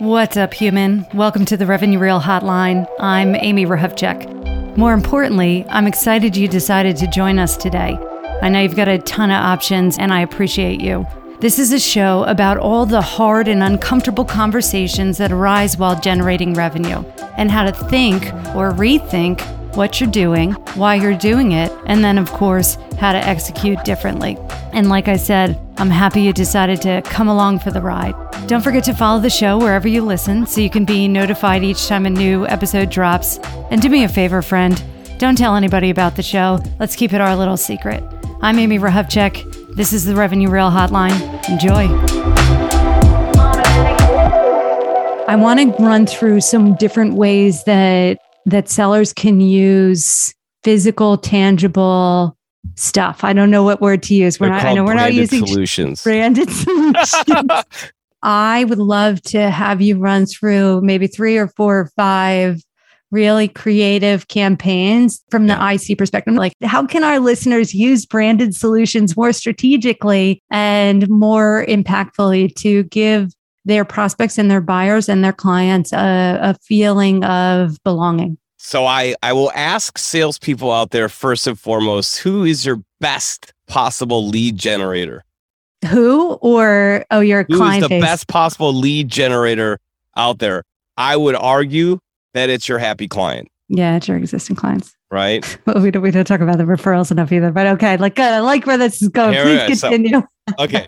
What's up, human? Welcome to the Revenue Real Hotline. I'm Amy Hrehovcik. More importantly, I'm excited you decided to join us today. I know you've got a ton of options, and I appreciate you. This is a show about all the hard and uncomfortable conversations that arise while generating revenue, and how to think or rethink what you're doing, why you're doing it, and then, of course, how to execute differently. And like I said, I'm happy you decided to come along for the ride. Don't forget to follow the show wherever you listen so you can be notified each time a new episode drops. And do me a favor, friend. Don't tell anybody about the show. Let's keep it our little secret. I'm Amy Hrehovcik. This is the Revenue Real Hotline. Enjoy. I want to run through some different ways that that sellers can use physical, tangible stuff. I don't know what word to use. We're not, I know we're not using solutions. Branded solutions. I would love to have you run through maybe three or four or five really creative campaigns from the yeah. IC perspective. Like, how can our listeners use branded solutions more strategically and more impactfully to give their prospects and their buyers and their clients a, a feeling of belonging? So I, I will ask salespeople out there first and foremost, who is your best possible lead generator? Who or oh your who client? Is the base? best possible lead generator out there? I would argue that it's your happy client. Yeah, it's your existing clients. Right. Well, we don't we don't talk about the referrals enough either. But okay, like uh, I like where this is going. Here, Please continue. So, okay.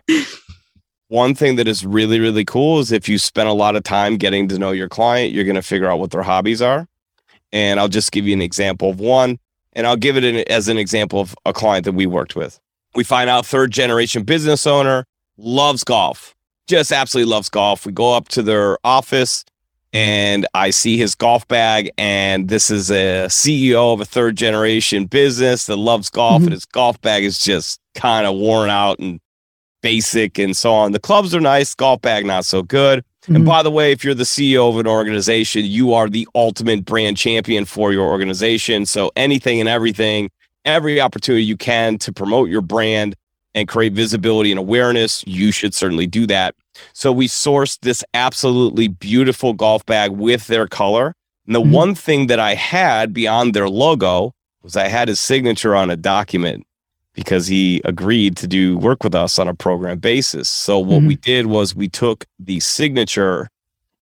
One thing that is really, really cool is if you spend a lot of time getting to know your client, you're going to figure out what their hobbies are. And I'll just give you an example of one, and I'll give it an, as an example of a client that we worked with. We find out third generation business owner loves golf, just absolutely loves golf. We go up to their office and I see his golf bag, and this is a CEO of a third generation business that loves golf, mm-hmm. and his golf bag is just kind of worn out and basic and so on. The clubs are nice, golf bag not so good. Mm-hmm. And by the way, if you're the CEO of an organization, you are the ultimate brand champion for your organization. So anything and everything, every opportunity you can to promote your brand and create visibility and awareness, you should certainly do that. So we sourced this absolutely beautiful golf bag with their color. And the mm-hmm. one thing that I had beyond their logo was I had his signature on a document because he agreed to do work with us on a program basis. So what mm-hmm. we did was we took the signature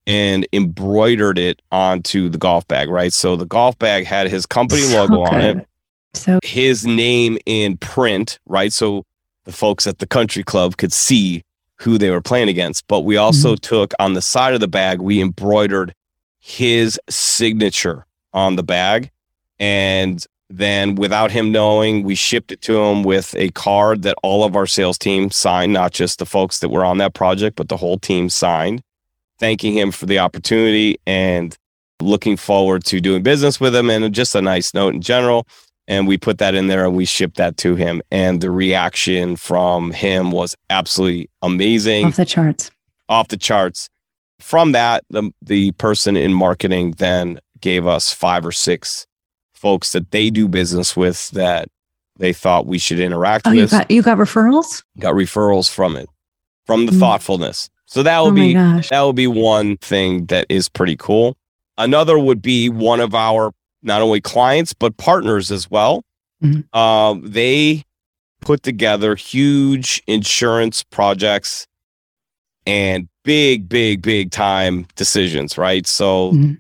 and embroidered it onto the golf bag, right? So the golf bag had his company logo on it. So his name in print, right? So the folks at the country club could see who they were playing against. But we also mm-hmm. took on the side of the bag, we embroidered his signature on the bag. And then, without him knowing, we shipped it to him with a card that all of our sales team signed, not just the folks that were on that project, but the whole team signed, thanking him for the opportunity and looking forward to doing business with him and just a nice note in general. And we put that in there and we shipped that to him. And the reaction from him was absolutely amazing. Off the charts. Off the charts. From that, the, the person in marketing then gave us five or six folks that they do business with that they thought we should interact oh, with. You got, you got referrals? Got referrals from it, from the mm. thoughtfulness. So that would oh be that would be one thing that is pretty cool. Another would be one of our not only clients but partners as well. Mm-hmm. Um, they put together huge insurance projects and big, big, big time decisions, right? So mm-hmm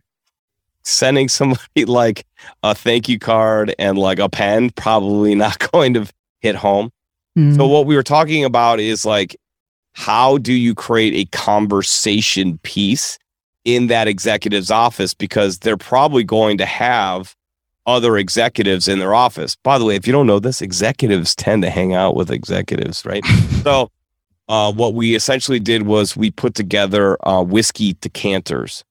sending somebody like a thank you card and like a pen probably not going to hit home. Mm. So what we were talking about is like how do you create a conversation piece in that executive's office because they're probably going to have other executives in their office. By the way, if you don't know this, executives tend to hang out with executives, right? so uh, what we essentially did was we put together uh, whiskey decanters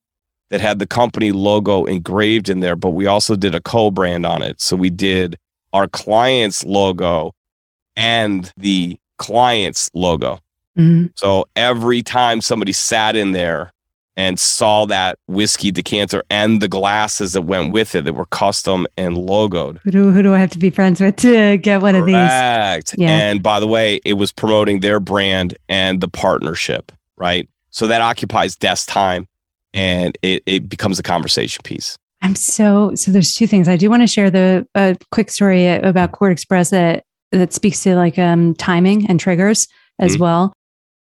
that had the company logo engraved in there, but we also did a co brand on it. So we did our client's logo and the client's logo. Mm-hmm. So every time somebody sat in there and saw that whiskey decanter and the glasses that went with it that were custom and logoed. Who do, who do I have to be friends with to get one Correct. of these? Yeah. And by the way, it was promoting their brand and the partnership, right? So that occupies desk time and it, it becomes a conversation piece. I'm so so. There's two things I do want to share. The a quick story about Court Express that that speaks to like um, timing and triggers as mm-hmm. well.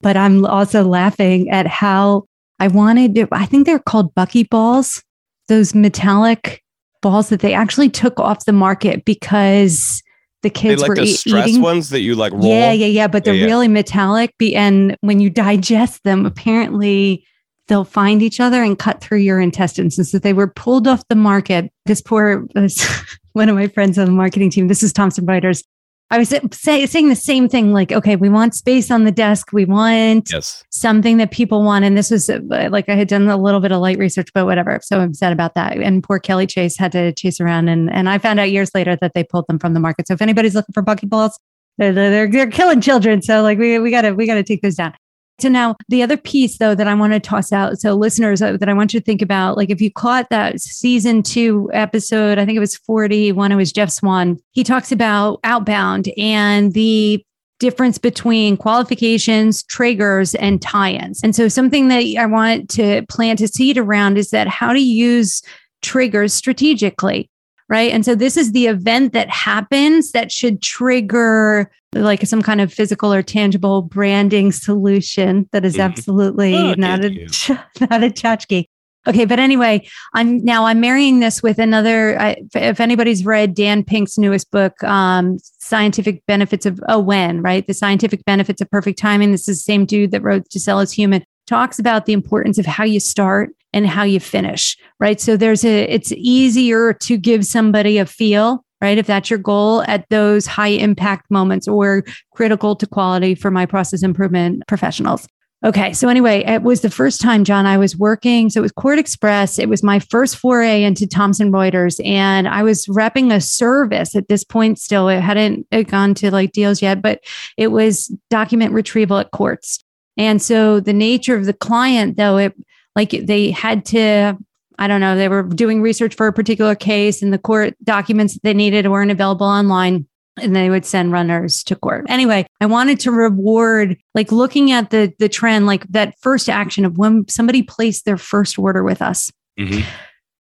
But I'm also laughing at how I wanted. To, I think they're called Bucky balls. Those metallic balls that they actually took off the market because the kids like were the stress eating. ones that you like roll. Yeah, yeah, yeah. But they're Yeah, yeah. really metallic. Be- and when you digest them, apparently they'll find each other and cut through your intestines. And so they were pulled off the market. This poor, one of my friends on the marketing team, this is Thomson Reuters. I was say, saying the same thing like, okay, we want space on the desk. We want Yes. something that people want. And this was uh, like I had done a little bit of light research, but whatever. So I'm sad about that. And poor Kelly Chase had to chase around. And, and I found out years later that they pulled them from the market. So if anybody's looking for buckyballs, they're, they're, they're killing children. So like we, we gotta, we gotta take those down. So now the other piece though that I want to toss out. So listeners uh, that I want you to think about, like if you caught that season two episode, I think it was 40, one it was Jeff Swan. He talks about outbound and the difference between qualifications, triggers, and tie-ins. And so something that I want to plant a seed around is that how to use triggers strategically. Right. And so this is the event that happens that should trigger like some kind of physical or tangible branding solution that is Mhm. absolutely Look not a not a tchotchke. Okay, but anyway, I'm now I'm marrying this with another. I, if anybody's read Dan Pink's newest book, um, "Scientific Benefits of a When," right? The scientific benefits of perfect timing. This is the same dude that wrote "To Sell Is Human." Talks about the importance of how you start and how you finish, right? So there's a. It's easier to give somebody a feel, right? If that's your goal at those high impact moments or critical to quality for my process improvement professionals. Okay. So anyway, it was the first time, John, I was working. So it was Court Express. It was my first foray into Thomson Reuters. And I was repping a service at this point still. It hadn't gone to like deals yet, but it was document retrieval at courts. And so the nature of the client, though, it like they had to, I don't know, they were doing research for a particular case and the court documents that they needed weren't available online and they would send runners to court. Anyway, I wanted to reward like looking at the the trend like that first action of when somebody placed their first order with us. Mhm.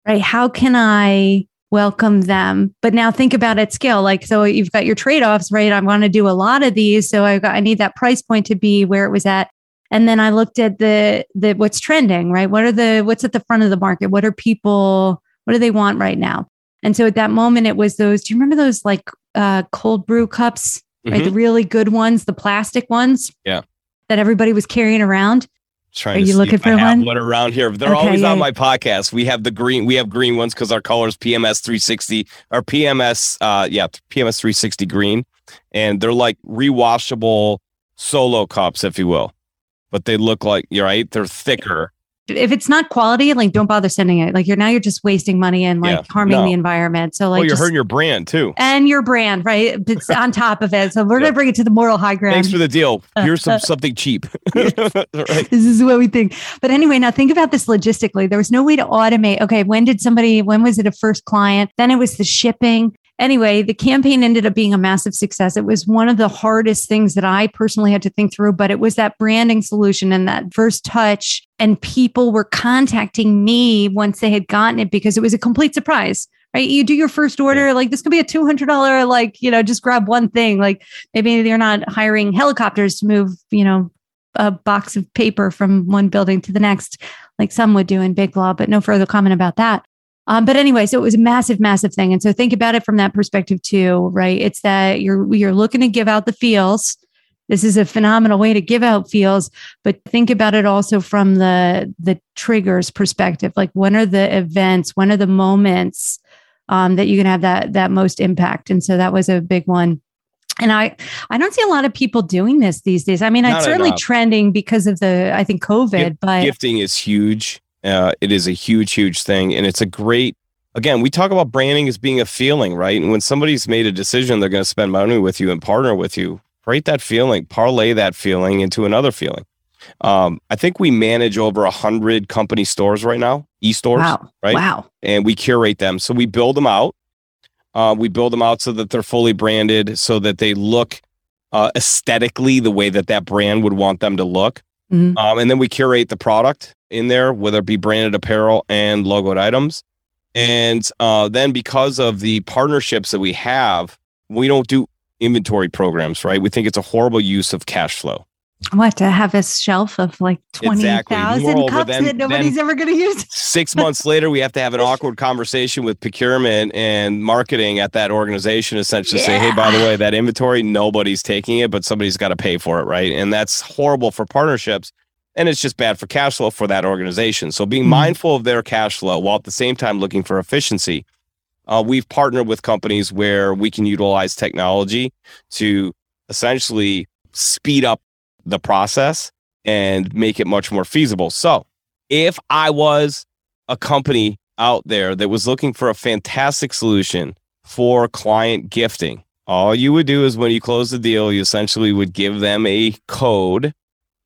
Right? How can I welcome them? But now think about at scale like so you've got your trade-offs, right? I want to do a lot of these, so I got I need that price point to be where it was at. And then I looked at the the what's trending, right? What are the what's at the front of the market? What are people what do they want right now? And so at that moment it was those do you remember those like uh cold brew cups? right? The really good ones, the plastic ones. Yeah. That everybody was carrying around. Trying Are you looking for one? one around here. They're Okay, always yeah, on yeah. my podcast. We have the green. We have green ones because our colors PMS 360 or PMS. Uh, yeah, PMS 360 green, and they're like rewashable solo cups, if you will. But they look like you're right. They're thicker. If it's not quality, like don't bother sending it. Like you're now you're just wasting money and like Yeah, harming no. the environment. So like oh, you're just- hurting your brand too. and your brand, right? It's on top of it. So we're Yeah. gonna bring it to the moral high ground. Thanks for the deal. Uh, Here's some uh, something cheap. Right. this is what we think. But anyway, now think about this logistically. There was no way to automate. Okay, when did somebody, when was it a first client? Then it was the shipping. Anyway, the campaign ended up being a massive success. It was one of the hardest things that I personally had to think through, but it was that branding solution and that first touch. And people were contacting me once they had gotten it because it was a complete surprise. Right. You do your first order, like this could be a $200, like, you know, just grab one thing. Like maybe they're not hiring helicopters to move, you know, a box of paper from one building to the next, like some would do in Big Law, but no further comment about that. Um, but anyway, so it was a massive, massive thing. And so think about it from that perspective too, right? It's that you're you're looking to give out the feels. This is a phenomenal way to give out feels, but think about it also from the the triggers perspective. Like when are the events? When are the moments um, that you can have that that most impact? And so that was a big one. And I I don't see a lot of people doing this these days. I mean, Not it's certainly enough. trending because of the I think COVID, Gift- but Gifting is huge. Uh, it is a huge, huge thing, and it's a great. Again, we talk about branding as being a feeling, right? And when somebody's made a decision, they're going to spend money with you and partner with you. create that feeling, parlay that feeling into another feeling. Um, I think we manage over a hundred company stores right now, e-stores, wow, right? wow, and we curate them. So we build them out. Uh, we build them out so that they're fully branded, so that they look uh, aesthetically the way that that brand would want them to look. Mhm. Um, and then we curate the product in there, whether it be branded apparel and logoed items. And uh, then because of the partnerships that we have, we don't do inventory programs, right? We think it's a horrible use of cash flow. What to have a shelf of like twenty thousand exactly. cups then, that nobody's ever going to use? six months later, we have to have an awkward conversation with procurement and marketing at that organization, essentially yeah. say, "Hey, by the way, that inventory, nobody's taking it, but somebody's got to pay for it, right?" And that's horrible for partnerships, and it's just bad for cash flow for that organization. So, being mm-hmm. mindful of their cash flow while at the same time looking for efficiency, uh, we've partnered with companies where we can utilize technology to essentially speed up the process and make it much more feasible. So, if I was a company out there that was looking for a fantastic solution for client gifting, all you would do is when you close the deal, you essentially would give them a code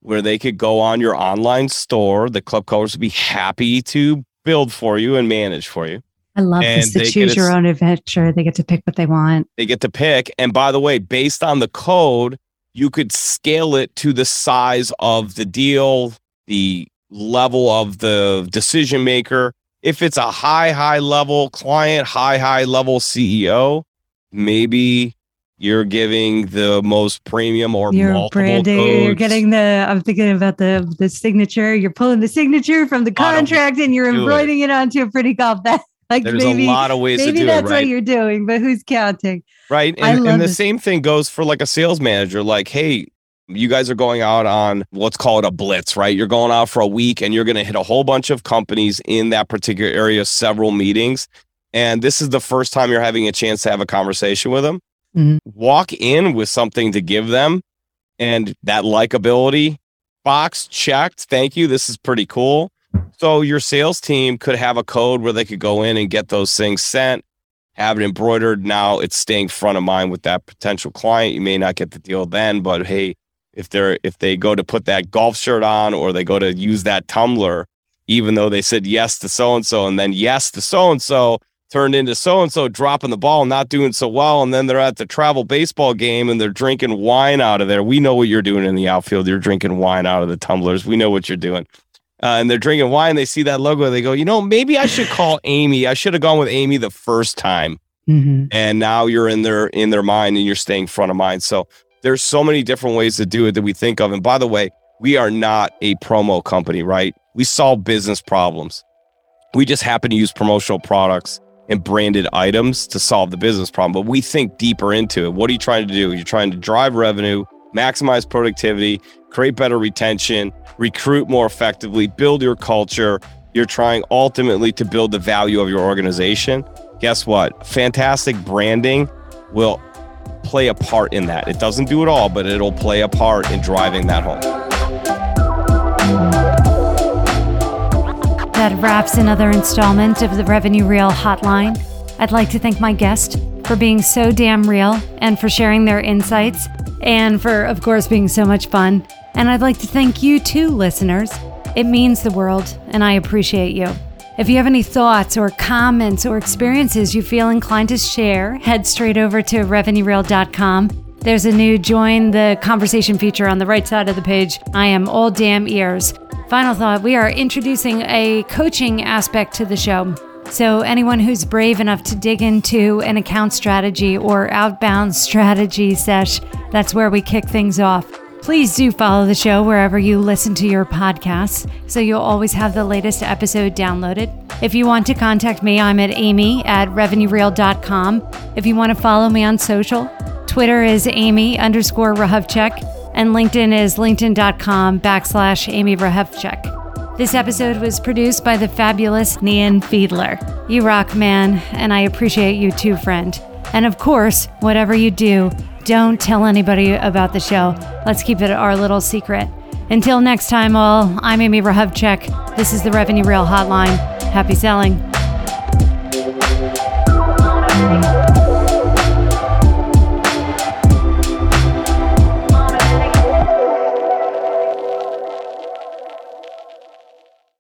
where they could go on your online store. The club colors would be happy to build for you and manage for you. I love and this to choose your own adventure. They get to pick what they want. They get to pick. And by the way, based on the code, you could scale it to the size of the deal, the level of the decision maker. If it's a high, high level client, high, high level CEO, maybe you're giving the most premium or you're multiple branding. Codes. You're getting the. I'm thinking about the the signature. You're pulling the signature from the contract and you're embroidering it. it onto a pretty golf bag. Like There's maybe, a lot of ways to do it. Maybe that's right? what you're doing, but who's counting? Right. And, and the this. same thing goes for like a sales manager. Like, hey, you guys are going out on let's call it a blitz, right? You're going out for a week and you're going to hit a whole bunch of companies in that particular area, several meetings. And this is the first time you're having a chance to have a conversation with them. Mm-hmm. Walk in with something to give them and that likability box checked. Thank you. This is pretty cool. So your sales team could have a code where they could go in and get those things sent, have it embroidered. Now it's staying front of mind with that potential client. You may not get the deal then, but hey, if they're if they go to put that golf shirt on or they go to use that tumbler, even though they said yes to so and so and then yes to so and so, turned into so and so dropping the ball, not doing so well, and then they're at the travel baseball game and they're drinking wine out of there. We know what you're doing in the outfield. You're drinking wine out of the tumblers. We know what you're doing uh, and they're drinking wine. They see that logo. They go, you know, maybe I should call Amy. I should have gone with Amy the first time. Mm-hmm. And now you're in their in their mind and you're staying front of mind. So there's so many different ways to do it that we think of. And by the way, we are not a promo company, right? We solve business problems. We just happen to use promotional products and branded items to solve the business problem. But we think deeper into it. What are you trying to do? You're trying to drive revenue, maximize productivity, create better retention, recruit more effectively, build your culture. You're trying ultimately to build the value of your organization. Guess what? Fantastic branding will play a part in that. It doesn't do it all, but it'll play a part in driving that home. That wraps another installment of the Revenue Real Hotline. I'd like to thank my guest for being so damn real and for sharing their insights and for, of course, being so much fun. And I'd like to thank you too, listeners. It means the world, and I appreciate you. If you have any thoughts or comments or experiences you feel inclined to share, head straight over to revenuereal.com. There's a new join the conversation feature on the right side of the page. I am all damn ears. Final thought we are introducing a coaching aspect to the show. So, anyone who's brave enough to dig into an account strategy or outbound strategy sesh, that's where we kick things off. Please do follow the show wherever you listen to your podcasts so you'll always have the latest episode downloaded. If you want to contact me, I'm at amy at revenuereal.com. If you want to follow me on social, Twitter is amy underscore Hrehovcik, and LinkedIn is linkedin.com backslash amy Hrehovcik. This episode was produced by the fabulous Nian Fiedler. You rock, man, and I appreciate you too, friend. And of course, whatever you do, don't tell anybody about the show. Let's keep it our little secret. Until next time, all, I'm Amy Hrehovcik. This is the Revenue Real Hotline. Happy selling.